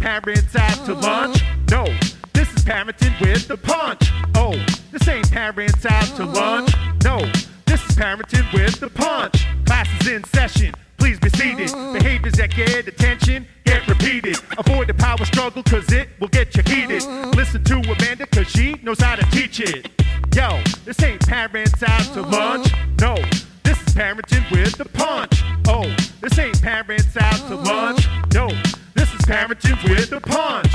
parents out to lunch. No, this is parenting with the punch. Oh, this ain't parents out to lunch. No, this is parenting with the punch. Class is in session. Please be seated. Behaviors that get attention get repeated. Avoid the power struggle cause it will get you heated. Listen to Amanda cause she knows how to teach it. Yo, this ain't parents out to lunch. No, this is parenting with the punch. Oh, this ain't parents out parenting with the punch.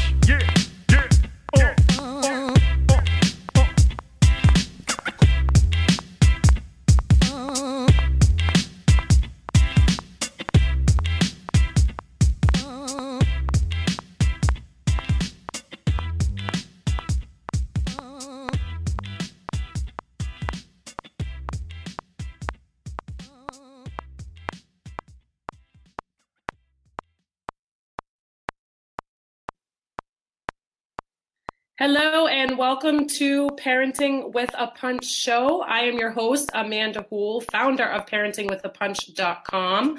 Hello and welcome to Parenting with a Punch show. I am your host, Amanda Hool, founder of parentingwithapunch.com.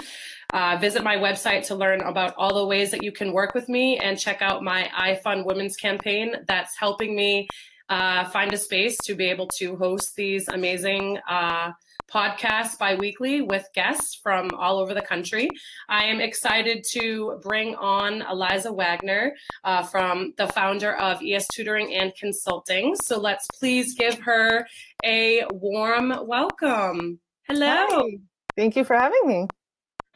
Uh, visit my website to learn about all the ways that you can work with me and check out my iFund Women's campaign that's helping me uh, find a space to be able to host these amazing uh, podcasts bi-weekly with guests from all over the country. I am excited to bring on Eliza Wagner uh, from the founder of ES Tutoring and Consulting. So let's please give her a warm welcome. Hello. Hi. Thank you for having me.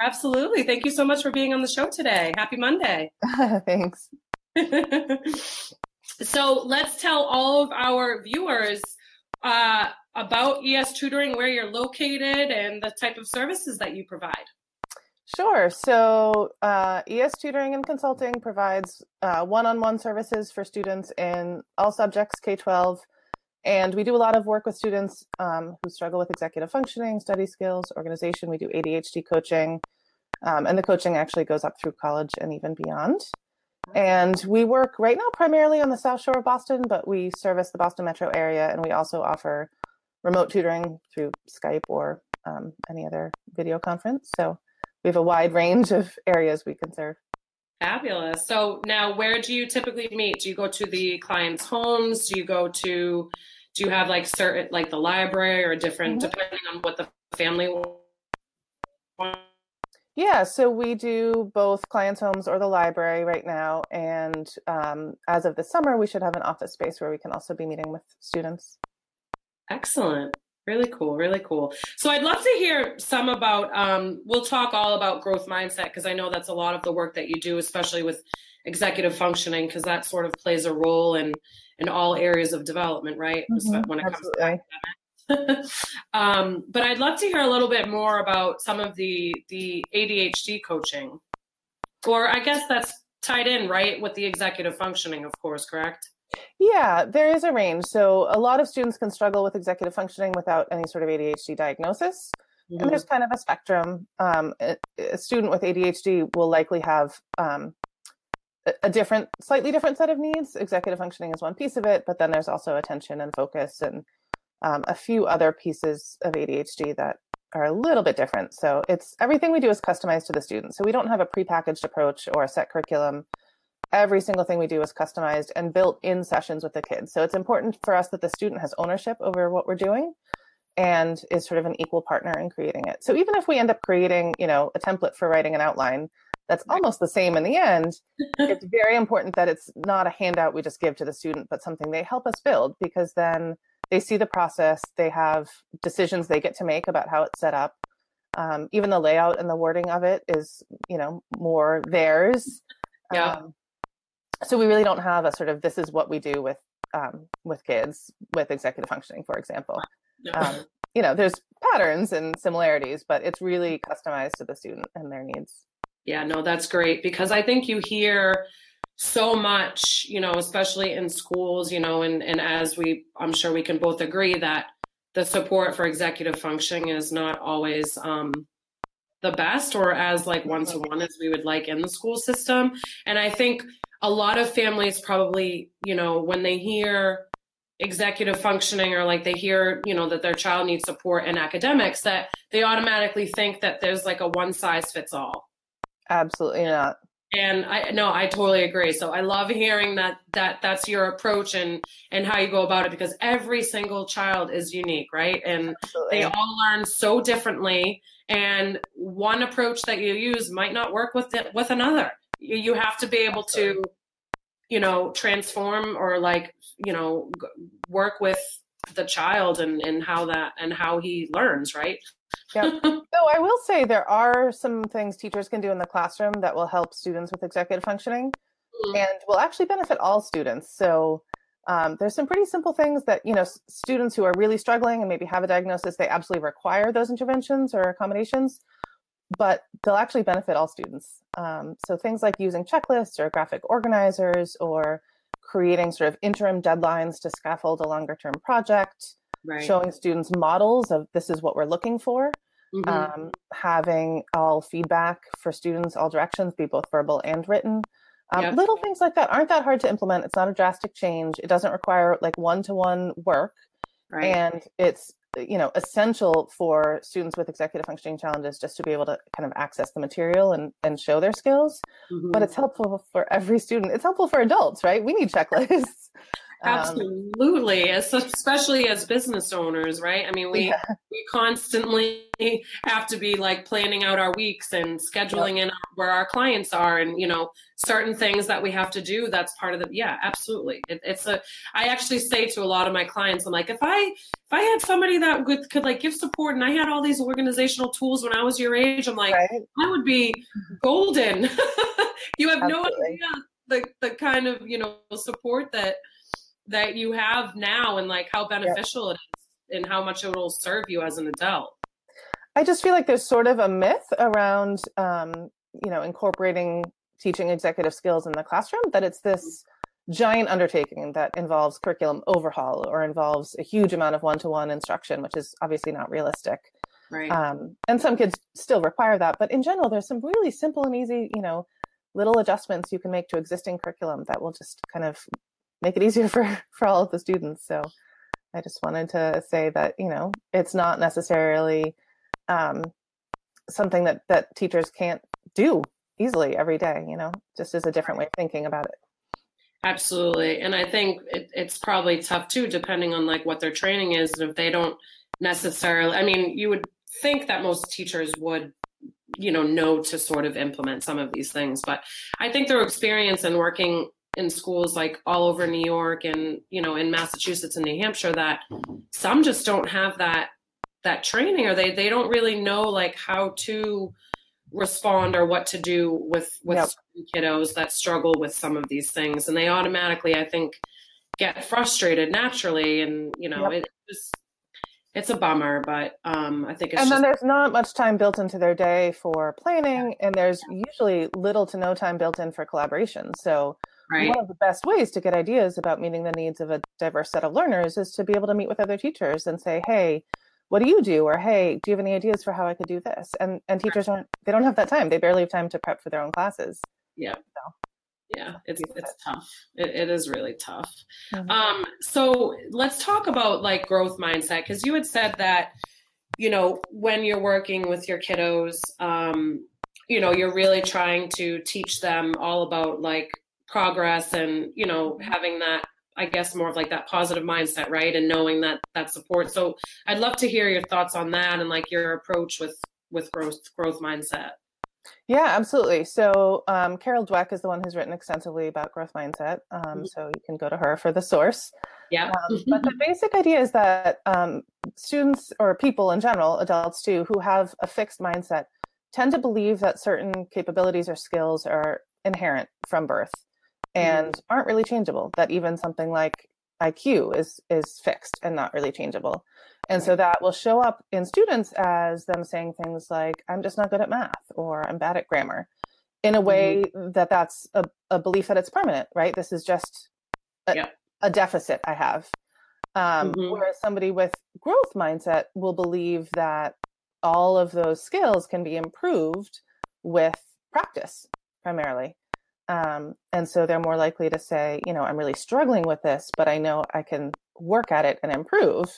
Absolutely. Thank you so much for being on the show today. Happy Monday. Thanks. so let's tell all of our viewers uh, about ES Tutoring, where you're located, and the type of services that you provide. Sure. So, uh, ES Tutoring and Consulting provides one on one services for students in all subjects K 12. And we do a lot of work with students um, who struggle with executive functioning, study skills, organization. We do ADHD coaching. Um, and the coaching actually goes up through college and even beyond. And we work right now primarily on the South Shore of Boston, but we service the Boston metro area and we also offer remote tutoring through Skype or um, any other video conference. So we have a wide range of areas we can serve. Fabulous. So now, where do you typically meet? Do you go to the clients' homes? Do you go to, do you have like certain, like the library or different, mm-hmm. depending on what the family wants? Yeah, so we do both clients' homes or the library right now. And um, as of the summer, we should have an office space where we can also be meeting with students. Excellent. Really cool. Really cool. So I'd love to hear some about, um, we'll talk all about growth mindset because I know that's a lot of the work that you do, especially with executive functioning, because that sort of plays a role in, in all areas of development, right? Mm-hmm, when it absolutely. comes to um, but I'd love to hear a little bit more about some of the, the ADHD coaching, or I guess that's tied in, right, with the executive functioning, of course, correct? Yeah, there is a range. So a lot of students can struggle with executive functioning without any sort of ADHD diagnosis. Mm-hmm. And there's kind of a spectrum. Um, a, a, student with ADHD will likely have um, a, a, different, slightly different set of needs. Executive functioning is one piece of it, but then there's also attention and focus and um, a few other pieces of ADHD that are a little bit different. So it's everything we do is customized to the student. So we don't have a prepackaged approach or a set curriculum every single thing we do is customized and built in sessions with the kids. So it's important for us that the student has ownership over what we're doing and is sort of an equal partner in creating it. So even if we end up creating, you know, a template for writing an outline that's almost the same in the end, it's very important that it's not a handout we just give to the student, but something they help us build because then they see the process, they have decisions they get to make about how it's set up. Um, even the layout and the wording of it is, you know, more theirs. Yeah. Um, so we really don't have a sort of this is what we do with um, with kids with executive functioning, for example. No. Um, you know, there's patterns and similarities, but it's really customized to the student and their needs. Yeah, no, that's great because I think you hear so much, you know, especially in schools, you know, and, and as we, I'm sure we can both agree that the support for executive functioning is not always um, the best or as like one to one as we would like in the school system. And I think a lot of families probably, you know, when they hear executive functioning or like they hear, you know, that their child needs support in academics, that they automatically think that there's like a one size fits all. Absolutely not. And i no i totally agree. So i love hearing that that that's your approach and and how you go about it because every single child is unique right? And Absolutely. they all learn so differently. And one approach that you use might not work with it with another. You, you have to be able to you know transform or like you know work with the child and and how that and how he learns right yeah. So I will say there are some things teachers can do in the classroom that will help students with executive functioning mm-hmm. and will actually benefit all students. So um, there's some pretty simple things that you know students who are really struggling and maybe have a diagnosis they absolutely require those interventions or accommodations but they'll actually benefit all students um, so things like using checklists or graphic organizers or creating sort of interim deadlines to scaffold a longer term project right. showing students models of this is what we're looking for mm-hmm. um, having all feedback for students all directions be both verbal and written um, yep. little things like that aren't that hard to implement it's not a drastic change it doesn't require like one-to-one work right. and it's you know essential for students with executive functioning challenges just to be able to kind of access the material and, and show their skills mm-hmm. but it's helpful for every student it's helpful for adults right we need checklists Um, absolutely, as, especially as business owners, right? I mean, we yeah. we constantly have to be like planning out our weeks and scheduling yep. in where our clients are, and you know, certain things that we have to do. That's part of the yeah, absolutely. It, it's a. I actually say to a lot of my clients, I'm like, if I if I had somebody that could, could like give support, and I had all these organizational tools when I was your age, I'm like, right. I would be golden. you have absolutely. no idea the the kind of you know support that that you have now and like how beneficial yeah. it is and how much it will serve you as an adult. I just feel like there's sort of a myth around, um, you know, incorporating teaching executive skills in the classroom that it's this giant undertaking that involves curriculum overhaul or involves a huge amount of one-to-one instruction, which is obviously not realistic. Right. Um, and some kids still require that, but in general, there's some really simple and easy, you know, little adjustments you can make to existing curriculum that will just kind of make it easier for for all of the students. So i just wanted to say that you know it's not necessarily um, something that that teachers can't do easily every day you know just as a different way of thinking about it. Absolutely. And i think it, it's probably tough too depending on like what their training is if they don't necessarily i mean you would think that most teachers would you know know to sort of implement some of these things but i think their experience in working in schools like all over New York and you know in Massachusetts and New Hampshire that some just don't have that that training or they they don't really know like how to respond or what to do with with yep. kiddos that struggle with some of these things and they automatically I think get frustrated naturally and you know yep. it just it's a bummer, but um, I think it's. And just... then there's not much time built into their day for planning, and there's usually little to no time built in for collaboration. So Right. One of the best ways to get ideas about meeting the needs of a diverse set of learners is to be able to meet with other teachers and say, "Hey, what do you do?" or "Hey, do you have any ideas for how I could do this?" And and teachers aren't they don't have that time. They barely have time to prep for their own classes. Yeah. So. Yeah, it's it's tough. It, it is really tough. Mm-hmm. Um, so let's talk about like growth mindset because you had said that you know when you're working with your kiddos, um, you know you're really trying to teach them all about like progress and you know having that i guess more of like that positive mindset right? And knowing that that support. So i'd love to hear your thoughts on that and like your approach with with growth growth mindset. Yeah absolutely. So um, carol dweck is the one who's written extensively about growth mindset um, mm-hmm. so you can go to her for the source. Yeah um, but the basic idea is that um, students or people in general adults too who have a fixed mindset tend to believe that certain capabilities or skills are inherent from birth. Mm-hmm. And aren't really changeable that even something like iq is is fixed and not really changeable and so that will show up in students as them saying things like i'm just not good at math or i'm bad at grammar in a way mm-hmm. that that's a, a, belief that it's permanent right this is just a, yeah. a deficit i have um, mm-hmm. whereas somebody with growth mindset will believe that all of those skills can be improved with practice primarily um, and so they're more likely to say, you know, I'm really struggling with this, but I know I can work at it and improve.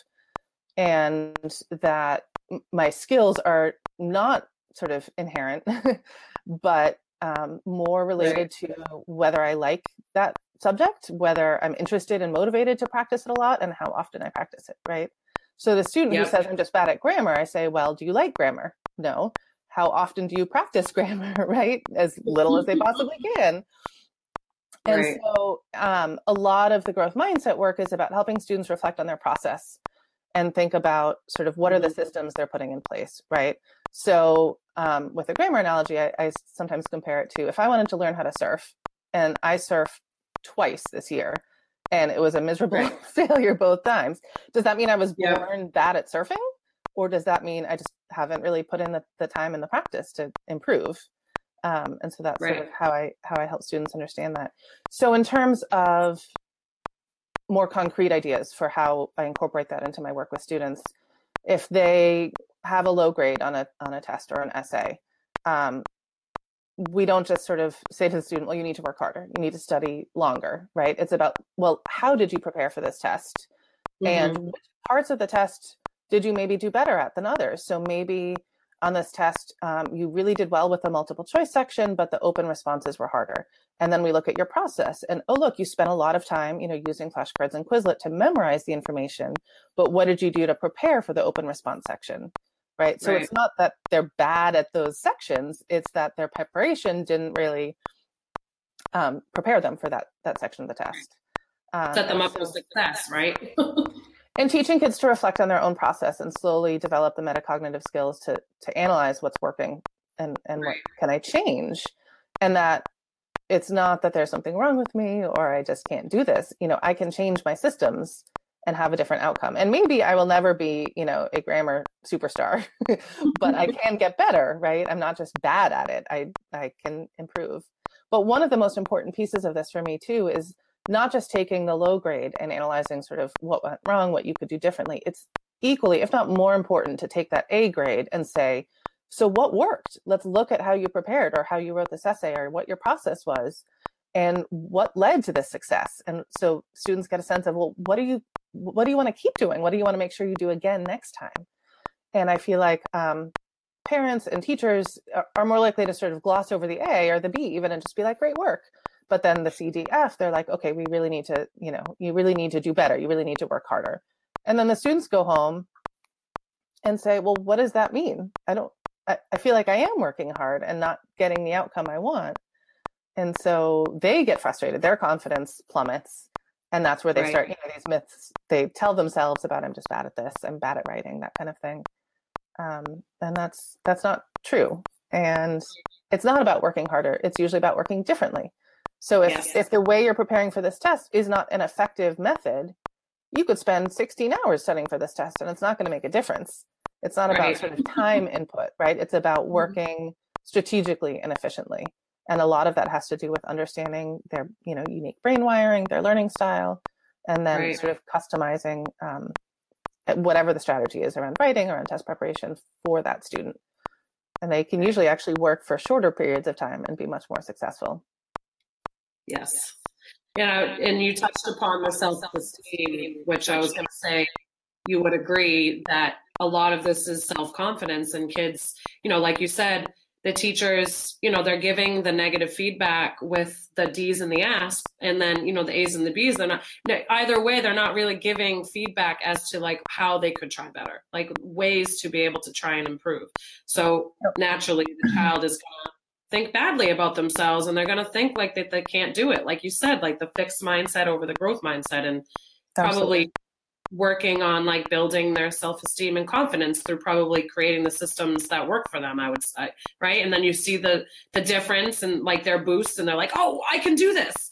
And that my skills are not sort of inherent, but um, more related to whether I like that subject, whether I'm interested and motivated to practice it a lot, and how often I practice it, right? So the student yep. who says, I'm just bad at grammar, I say, Well, do you like grammar? No. How often do you practice grammar, right? As little as they possibly can. And right. so um, a lot of the growth mindset work is about helping students reflect on their process and think about sort of what are the mm-hmm. systems they're putting in place, right? So um, with a grammar analogy, I, I sometimes compare it to if I wanted to learn how to surf, and I surf twice this year, and it was a miserable right. failure both times. Does that mean I was born bad at surfing? Or does that mean I just haven't really put in the, the time and the practice to improve? Um, and so that's right. sort of how I how I help students understand that. So in terms of more concrete ideas for how I incorporate that into my work with students, if they have a low grade on a on a test or an essay, um, we don't just sort of say to the student, well, you need to work harder. You need to study longer, right? It's about, well, how did you prepare for this test? Mm-hmm. And which parts of the test did you maybe do better at than others? So maybe on this test, um, you really did well with the multiple choice section, but the open responses were harder. And then we look at your process and, oh, look, you spent a lot of time, you know, using flashcards and Quizlet to memorize the information, but what did you do to prepare for the open response section? right? So right. it's not that they're bad at those sections; it's that their preparation didn't really um, prepare them for that that section of the test. Um, Set them up for success, right? and teaching kids to reflect on their own process and slowly develop the metacognitive skills to to analyze what's working and and right. what can I change, and that it's not that there's something wrong with me or I just can't do this. You know, I can change my systems and have a different outcome. And maybe I will never be, you know, a grammar superstar, but I can get better, right? I'm not just bad at it. I I can improve. But one of the most important pieces of this for me too is not just taking the low grade and analyzing sort of what went wrong, what you could do differently. It's equally, if not more important, to take that A grade and say, so what worked? Let's look at how you prepared or how you wrote this essay or what your process was and what led to this success and so students get a sense of well what do you what do you want to keep doing what do you want to make sure you do again next time and i feel like um, parents and teachers are, are, more likely to sort of gloss over the a or the b even and just be like great work but then the c d f they're like okay we really need to you know you really need to do better. You really need to work harder. And then the students go home and say well what does that mean? I don't I, I feel like i am working hard and not getting the outcome i want. And so they get frustrated. Their confidence plummets and that's where they right. start you know these myths they tell themselves about i'm just bad at this. I'm bad at writing that kind of thing. Um, and that's that's not true. And it's not about working harder. It's usually about working differently so if yes. if the way you're preparing for this test is not an effective method you could spend 16 hours studying for this test and it's not going to make a difference it's not right. about sort of time input right it's about mm-hmm. working strategically and efficiently and a lot of that has to do with understanding their you know unique brain wiring their learning style and then right. sort of customizing um, whatever the strategy is around writing or around test preparation for that student and they can usually actually work for shorter periods of time and be much more successful yes yeah and you touched upon the self-esteem which i was going to say you would agree that a lot of this is self-confidence and kids you know like you said the teachers, you know, they're giving the negative feedback with the D's and the F's, and then you know the A's and the B's. They're not either way. They're not really giving feedback as to like how they could try better, like ways to be able to try and improve. So naturally, the child is gonna think badly about themselves, and they're gonna think like that they can't do it. Like you said, like the fixed mindset over the growth mindset, and Absolutely. probably working on like building their self-esteem and confidence through probably creating the systems that work for them i would say right and then you see the the difference and like their boosts and they're like oh i can do this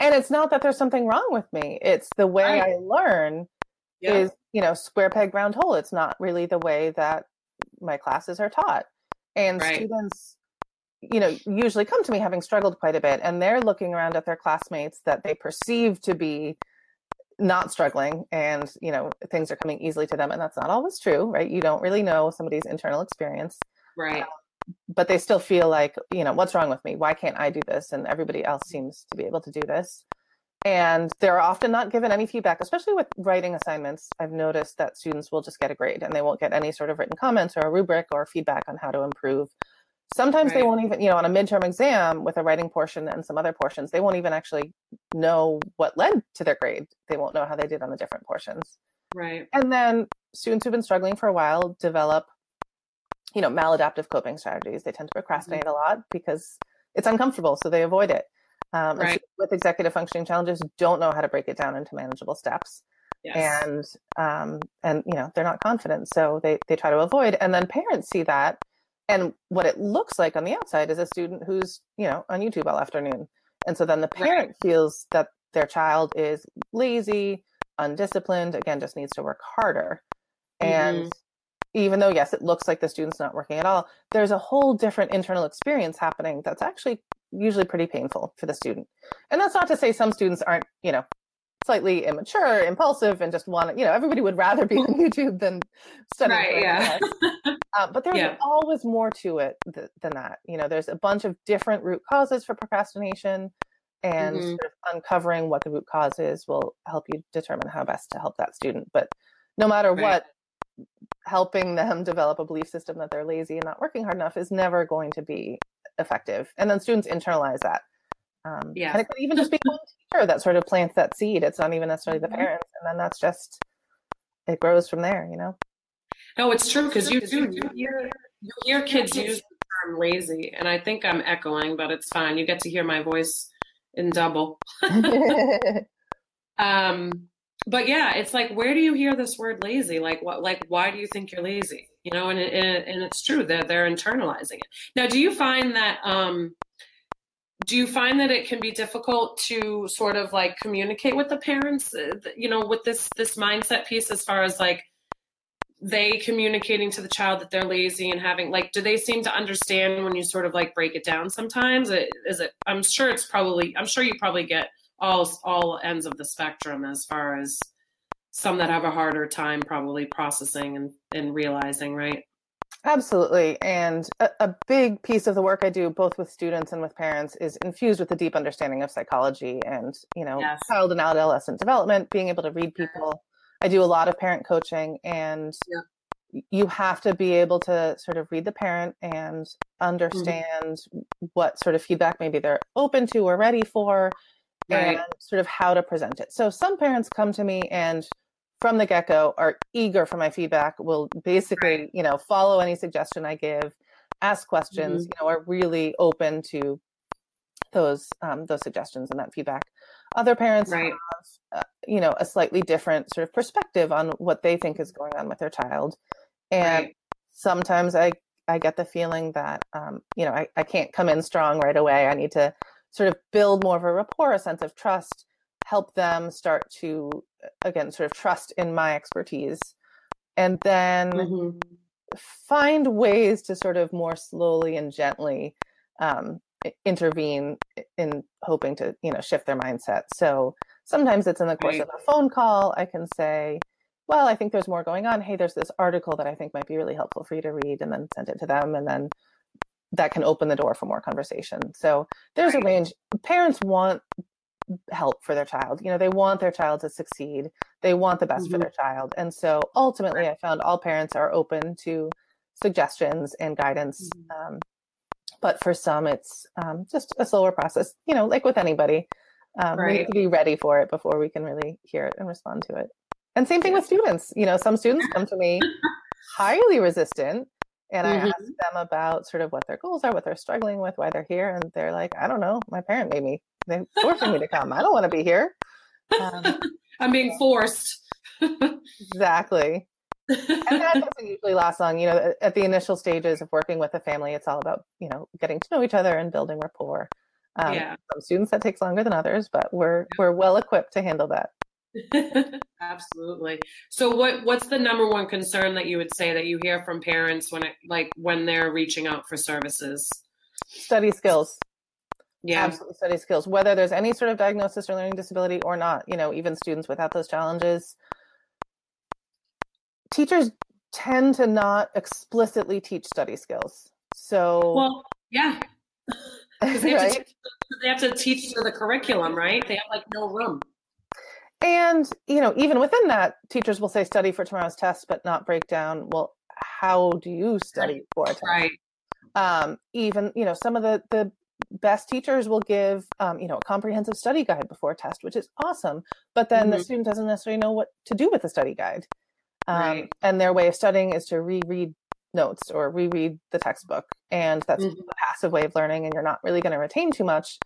and it's not that there's something wrong with me it's the way right. i learn yeah. is you know square peg round hole it's not really the way that my classes are taught and right. students you know usually come to me having struggled quite a bit and they're looking around at their classmates that they perceive to be not struggling and you know things are coming easily to them and that's not always true right? You don't really know somebody's internal experience. Right. Um, but they still feel like you know what's wrong with me? Why can't i do this? And everybody else seems to be able to do this. And they're often not given any feedback especially with writing assignments. I've noticed that students will just get a grade and they won't get any sort of written comments or a rubric or feedback on how to improve Sometimes right. they won't even, you know, on a midterm exam with a writing portion and some other portions, they won't even actually know what led to their grade. They won't know how they did on the different portions. Right. And then students who've been struggling for a while develop, you know, maladaptive coping strategies. They tend to procrastinate mm-hmm. a lot because it's uncomfortable, so they avoid it. Um, right. With executive functioning challenges, don't know how to break it down into manageable steps. Yes. And um, and you know they're not confident, so they they try to avoid. And then parents see that and what it looks like on the outside is a student who's you know on youtube all afternoon and so then the parent right. feels that their child is lazy undisciplined again just needs to work harder and mm-hmm. even though yes it looks like the student's not working at all there's a whole different internal experience happening that's actually usually pretty painful for the student and that's not to say some students aren't you know slightly immature, impulsive, and just want to, you know, everybody would rather be on YouTube than studying. Right, yeah. uh, but there's yeah. always more to it th- than that. You know, there's a bunch of different root causes for procrastination, and mm-hmm. sort of uncovering what the root cause is will help you determine how best to help that student. But no matter right. what, helping them develop a belief system that they're lazy and not working hard enough is never going to be effective. And then students internalize that. Um, yeah. And it could even just be one teacher that sort of plants that seed. It's not even necessarily the mm-hmm. parents. And then that's just, it grows from there, you know? No, it's true because you do, you hear, you hear kids use the term lazy. And I think I'm echoing, but it's fine. You get to hear my voice in double. um, but yeah, it's like, where do you hear this word lazy? Like, what, like, why do you think you're lazy? You know, and, and, and it's true that they're, they're internalizing it. Now, do you find that, um, do you find that it can be difficult to sort of like communicate with the parents uh, you know with this this mindset piece as far as like they communicating to the child that they're lazy and having like do they seem to understand when you sort of like break it down sometimes? Is it i'm sure it's probably i'm sure you probably get all all ends of the spectrum as far as some that have a harder time probably processing and and realizing right Absolutely. And a, a, big piece of the work I do, both with students and with parents, is infused with a deep understanding of psychology and, you know, yes. child and adolescent development, being able to read people. I do a lot of parent coaching, and yeah. you have to be able to sort of read the parent and mm-hmm. understand mm-hmm. what sort of feedback maybe they're open to or ready for, right. and sort of how to present it. So some parents come to me and from the get-go are eager for my feedback will basically you know follow any suggestion i give ask questions mm-hmm. you know are really open to those um, those suggestions and that feedback other parents right. have uh, you know a slightly different sort of perspective on what they think is going on with their child and right. sometimes i i get the feeling that um, you know I, I can't come in strong right away i need to sort of build more of a rapport a sense of trust help them start to again sort of trust in my expertise and then mm-hmm. find ways to sort of more slowly and gently um, intervene in hoping to you know shift their mindset so sometimes it's in the course right. of a phone call i can say well i think there's more going on hey there's this article that i think might be really helpful for you to read and then send it to them and then that can open the door for more conversation so there's right. a range parents want help for their child. You know, they want their child to succeed. They want the best mm-hmm. for their child. And so ultimately, I found all parents are open to suggestions and guidance. Mm-hmm. Um, but for some, it's um, just a slower process, you know, like with anybody. Um, right. We need to be ready for it before we can really hear it and respond to it. And same thing with students. You know, some students come to me highly resistant and mm-hmm. I ask them about sort of what their goals are, what they're struggling with, why they're here, and they're like, "I don't know. My parent made me. They're forcing me to come. I don't want to be here. Um, I'm being forced. exactly. and that doesn't usually last long. You know, at the initial stages of working with a family, it's all about you know getting to know each other and building rapport. Um, yeah. Some students that takes longer than others, but we're we're well equipped to handle that. Absolutely. So what what's the number one concern that you would say that you hear from parents when it like when they're reaching out for services? Study skills. Yeah. Absolutely study skills. Whether there's any sort of diagnosis or learning disability or not, you know, even students without those challenges. Teachers tend to not explicitly teach study skills. So Well, yeah. they, have right? teach, they have to teach to the curriculum, right? They have like no room. And, you know, even within that, teachers will say study for tomorrow's test, but not break down, well, how do you study for a test? Right. Um, even you know some of the the best teachers will give um, you know a comprehensive study guide before a test, which is awesome. But then mm-hmm. the student doesn't necessarily know what to do with the study guide. Um, right. And their way of studying is to reread notes or reread the textbook, and that's mm-hmm. a passive way of learning, and you're not really going to retain too much.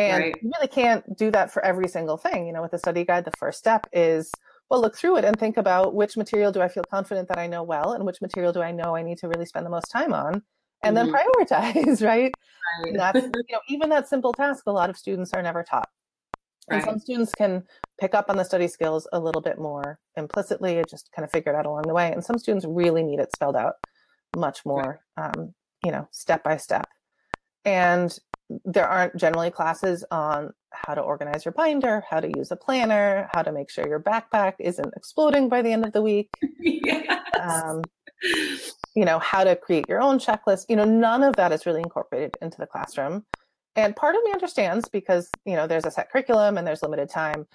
And right. you really can't do that for every single thing. You know, with the study guide, the first step is well, look through it and think about which material do I feel confident that I know well, and which material do I know I need to really spend the most time on, and mm-hmm. then prioritize, right? right. that's you know, even that simple task, a lot of students are never taught. Right. And some students can pick up on the study skills a little bit more implicitly, just kind of figure it out along the way. And some students really need it spelled out much more, um, you know, step by step. And there aren't generally classes on how to organize your binder, how to use a planner, how to make sure your backpack isn't exploding by the end of the week. yes. um, you know, how to create your own checklist. You know, none of that is really incorporated into the classroom. And part of me understands because, you know, there's a set curriculum and there's limited time.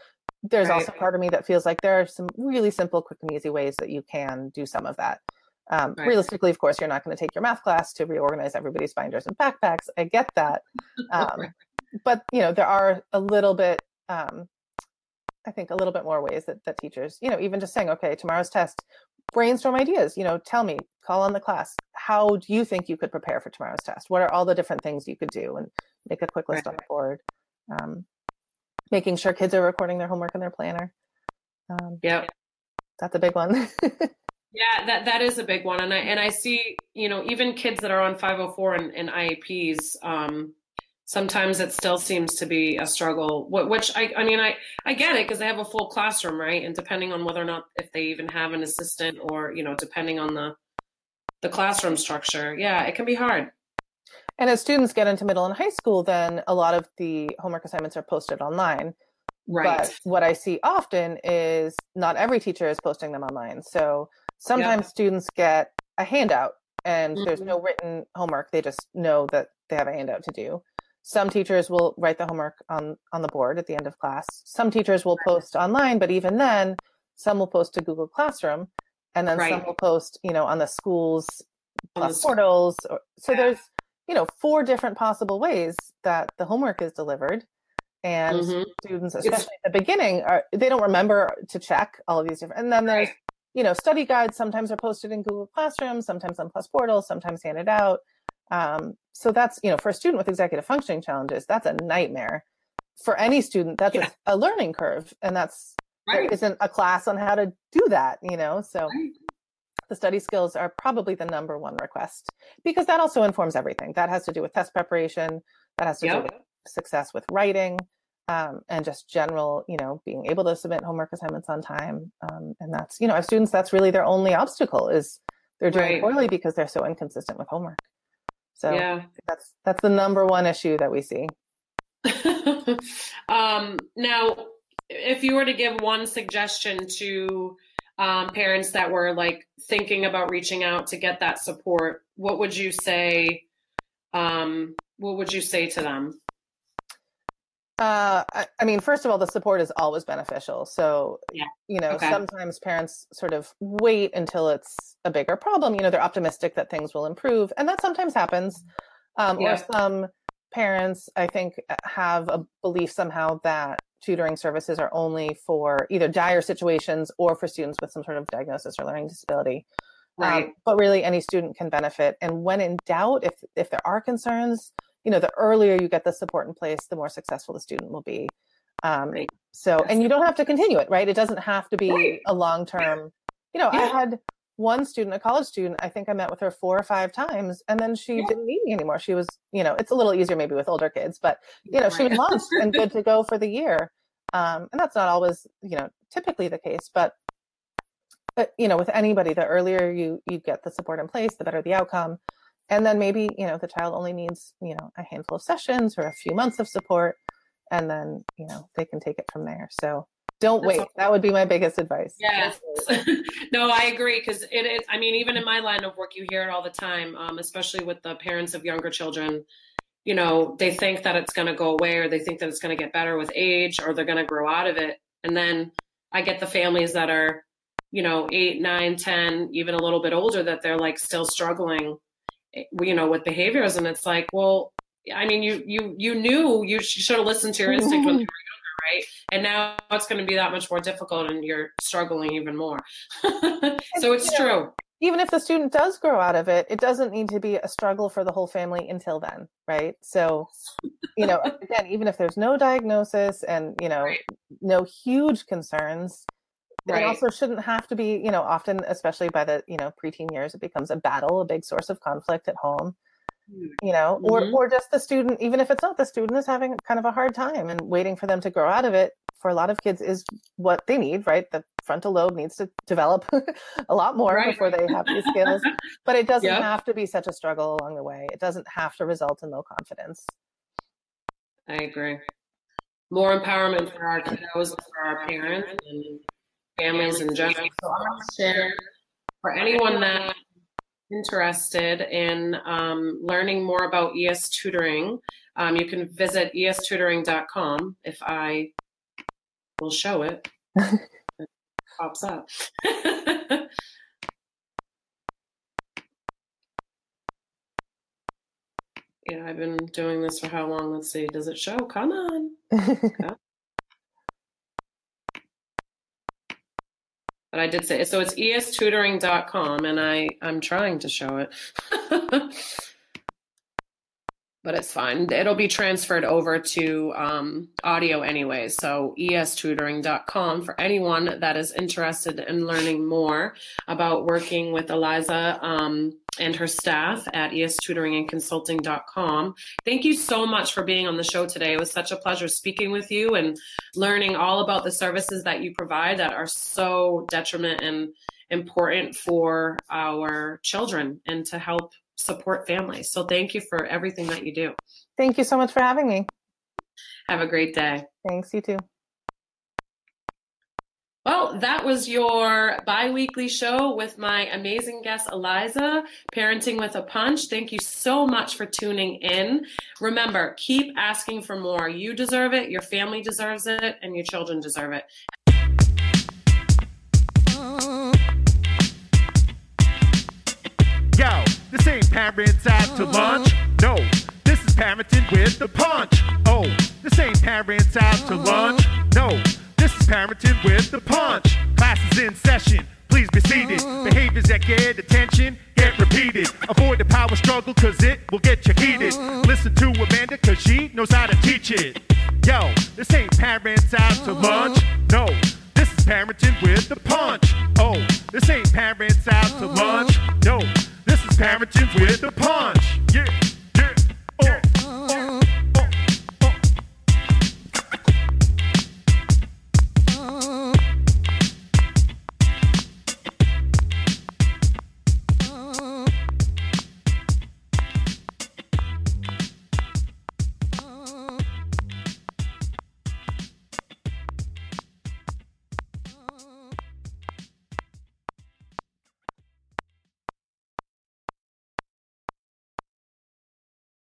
There's right. also part of me that feels like there are some really simple, quick, and easy ways that you can do some of that. Um, right. Realistically, of course, you're not going to take your math class to reorganize everybody's binders and backpacks. I get that, um, but you know there are a little bit, um, I think, a little bit more ways that that teachers, you know, even just saying, okay, tomorrow's test, brainstorm ideas. You know, tell me, call on the class. How do you think you could prepare for tomorrow's test? What are all the different things you could do, and make a quick list right. on the board. Um, making sure kids are recording their homework in their planner. Um, yeah, that's a big one. Yeah, that that is a big one, and I and I see you know even kids that are on 504 and, and IEPs, um, sometimes it still seems to be a struggle. Which I I mean I I get it because they have a full classroom, right? And depending on whether or not if they even have an assistant or you know depending on the the classroom structure, yeah, it can be hard. And as students get into middle and high school, then a lot of the homework assignments are posted online. Right. But what I see often is not every teacher is posting them online. So Sometimes yeah. students get a handout and mm-hmm. there's no written homework. They just know that they have a handout to do. Some teachers will write the homework on, on the board at the end of class. Some teachers will post online, but even then, some will post to Google Classroom, and then right. some will post, you know, on the school's plus portals. Or, so yeah. there's, you know, four different possible ways that the homework is delivered. And mm-hmm. students, especially it's, at the beginning, are they don't remember to check all of these different. And then there's right you know, study guides sometimes are posted in Google Classroom, sometimes on Plus Portal, sometimes handed out. Um, so that's, you know, for a student with executive functioning challenges, that's a nightmare. For any student, that's yeah. a, a, learning curve. And that's, right. there isn't a class on how to do that, you know? So right. the study skills are probably the number one request because that also informs everything. That has to do with test preparation, that has to yep. do with success with writing um, and just general, you know, being able to submit homework assignments on time. Um, and that's, you know, have students, that's really their only obstacle is they're doing right. poorly because they're so inconsistent with homework. So yeah. that's that's the number one issue that we see. um, now, if you were to give one suggestion to um, parents that were like thinking about reaching out to get that support, what would you say? Um, what would you say to them? Uh, I, I, mean, first of all, the support is always beneficial. So, yeah. you know, okay. sometimes parents sort of wait until it's a bigger problem. You know, they're optimistic that things will improve, and that sometimes happens. Um, yeah. Or some parents, I think, uh, have a belief somehow that tutoring services are only for either dire situations or for students with some sort of diagnosis or learning disability. Um, right. Um, but really, any student can benefit. And when in doubt, if if there are concerns, you know the earlier you get the support in place the more successful the student will be um, right. so and you don't have to continue it right it doesn't have to be right. a long term you know yeah. i had one student a college student i think i met with her four or five times and then she yeah. didn't need me anymore she was you know it's a little easier maybe with older kids but you know right. she was launched and good to go for the year um, and that's not always you know typically the case but but you know with anybody the earlier you you get the support in place the better the outcome and then maybe you know the child only needs you know a handful of sessions or a few months of support and then you know they can take it from there. So don't That's wait. awesome. that would be my biggest advice. Yes. No i agree because it is i mean even in my line of work you hear it all the time um, especially with the parents of younger children. You know they think that it's going to go away or they think that it's going to get better with age or they're going to grow out of it. And then i get the families that are you know eight nine ten even a little bit older that they're like still struggling you know, with behaviors. And it's like, well, I mean, you you you knew you should have listened to your instinct when you were younger, right? And now it's going to be that much more difficult, and you're struggling even more. so it's true. Even if the student does grow out of it, it doesn't need to be a struggle for the whole family until then, right? So, you know, again, even if there's no diagnosis and you know right. no huge concerns, right. it also shouldn't have to be, you know, often, especially by the you know preteen years, it becomes a battle, a big source of conflict at home you know mm-hmm. or or just the student even if it's not the student is having kind of a hard time and waiting for them to grow out of it for a lot of kids is what they need right the frontal lobe needs to develop a lot more right. before they have these skills but it doesn't yep. have to be such a struggle along the way it doesn't have to result in low confidence i agree more empowerment for our kiddos for our parents and families in general so i want to share for anyone that interested in um, learning more about ES tutoring, um, you can visit estutoring.com if I will show it. it pops up. yeah, I've been doing this for how long? Let's see. Does it show? Come on. but I did say so it's estutoring.com and I I'm trying to show it. but it's fine. It'll be transferred over to um, audio anyway. So estutoring.com for anyone that is interested in learning more about working with Eliza um, and her staff at estutoringandconsulting.com. Thank you so much for being on the show today. It was such a pleasure speaking with you and learning all about the services that you provide that are so detriment and important for our children and to help support families. So thank you for everything that you do. Thank you so much for having me. Have a great day. Thanks, you too. That was your bi weekly show with my amazing guest, Eliza, Parenting with a Punch. Thank you so much for tuning in. Remember, keep asking for more. You deserve it, your family deserves it, and your children deserve it. Yo, this ain't parents out to lunch. No, this is parenting with the punch. Oh, this ain't parents out to lunch. No, parenting with the punch. Classes in session. Please be seated. Mm. Behaviors that get attention get repeated. Avoid the power struggle cause it will get you heated. Mm. Listen to Amanda cause she knows how to teach it. Yo, this ain't parents out to mm-hmm. lunch. No, this is parenting with the punch. Oh, this ain't parents out to mm-hmm. lunch. No, this is parenting with the punch. Yeah.